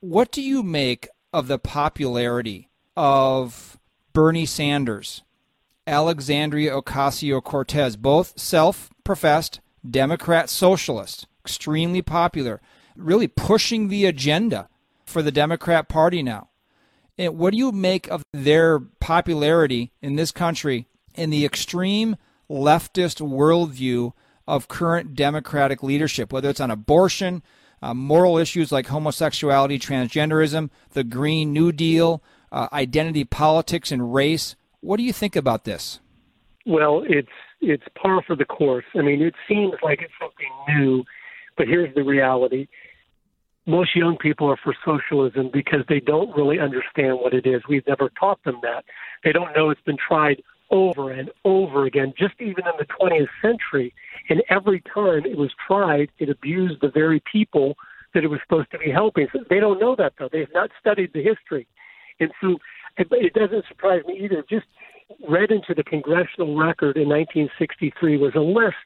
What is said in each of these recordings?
What do you make of the popularity of Bernie Sanders, Alexandria Ocasio Cortez, both self professed Democrat socialists, extremely popular, really pushing the agenda for the Democrat Party now? And what do you make of their popularity in this country in the extreme leftist worldview of current Democratic leadership, whether it's on abortion, uh, moral issues like homosexuality, transgenderism, the Green New Deal, uh, identity politics, and race? What do you think about this? Well, it's it's par for the course. I mean, it seems like it's something new, but here's the reality most young people are for socialism because they don't really understand what it is. We've never taught them that. They don't know it's been tried over and over again, just even in the 20th century. And every time it was tried, it abused the very people that it was supposed to be helping. So they don't know that, though. They have not studied the history. And so it, it doesn't surprise me either. Just read into the congressional record in 1963 was a list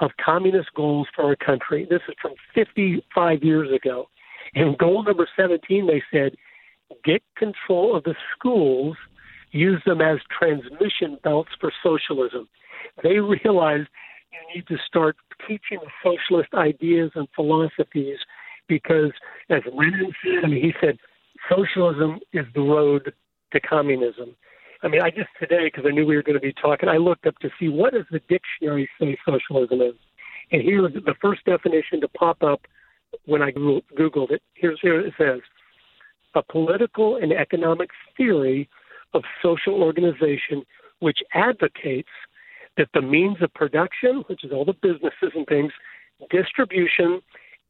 of communist goals for our country. This is from 55 years ago. And goal number 17, they said, get control of the schools, use them as transmission belts for socialism. They realized you need to start teaching socialist ideas and philosophies because, as Lenin said, I mean, he said, socialism is the road to communism. I mean, I just today, because I knew we were going to be talking, I looked up to see what does the dictionary say socialism is. And here, the first definition to pop up when I Googled it, here's here it says a political and economic theory of social organization which advocates that the means of production, which is all the businesses and things, distribution,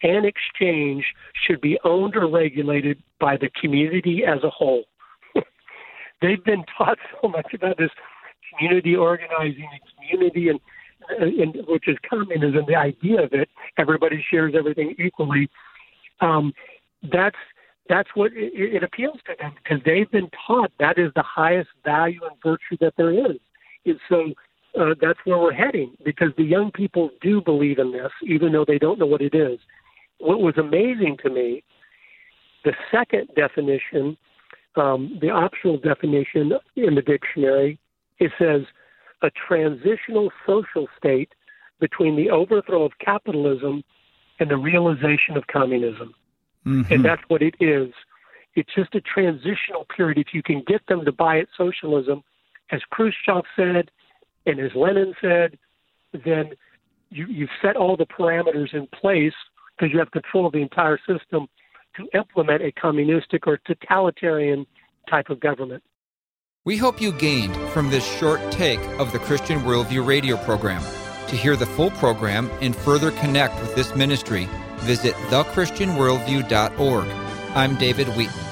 and exchange should be owned or regulated by the community as a whole. They've been taught so much about this community organizing and community and, and which is communism, the idea of it, everybody shares everything equally. Um, that's that's what it, it appeals to them because they've been taught that is the highest value and virtue that there is. And so uh, that's where we're heading because the young people do believe in this, even though they don't know what it is. What was amazing to me, the second definition um, the optional definition in the dictionary, it says a transitional social state between the overthrow of capitalism and the realization of communism. Mm-hmm. And that's what it is. It's just a transitional period. If you can get them to buy it socialism, as Khrushchev said and as Lenin said, then you, you've set all the parameters in place because you have control of the entire system to implement a communistic or totalitarian type of government. We hope you gained from this short take of the Christian Worldview radio program. To hear the full program and further connect with this ministry, visit thechristianworldview.org. I'm David Wheaton.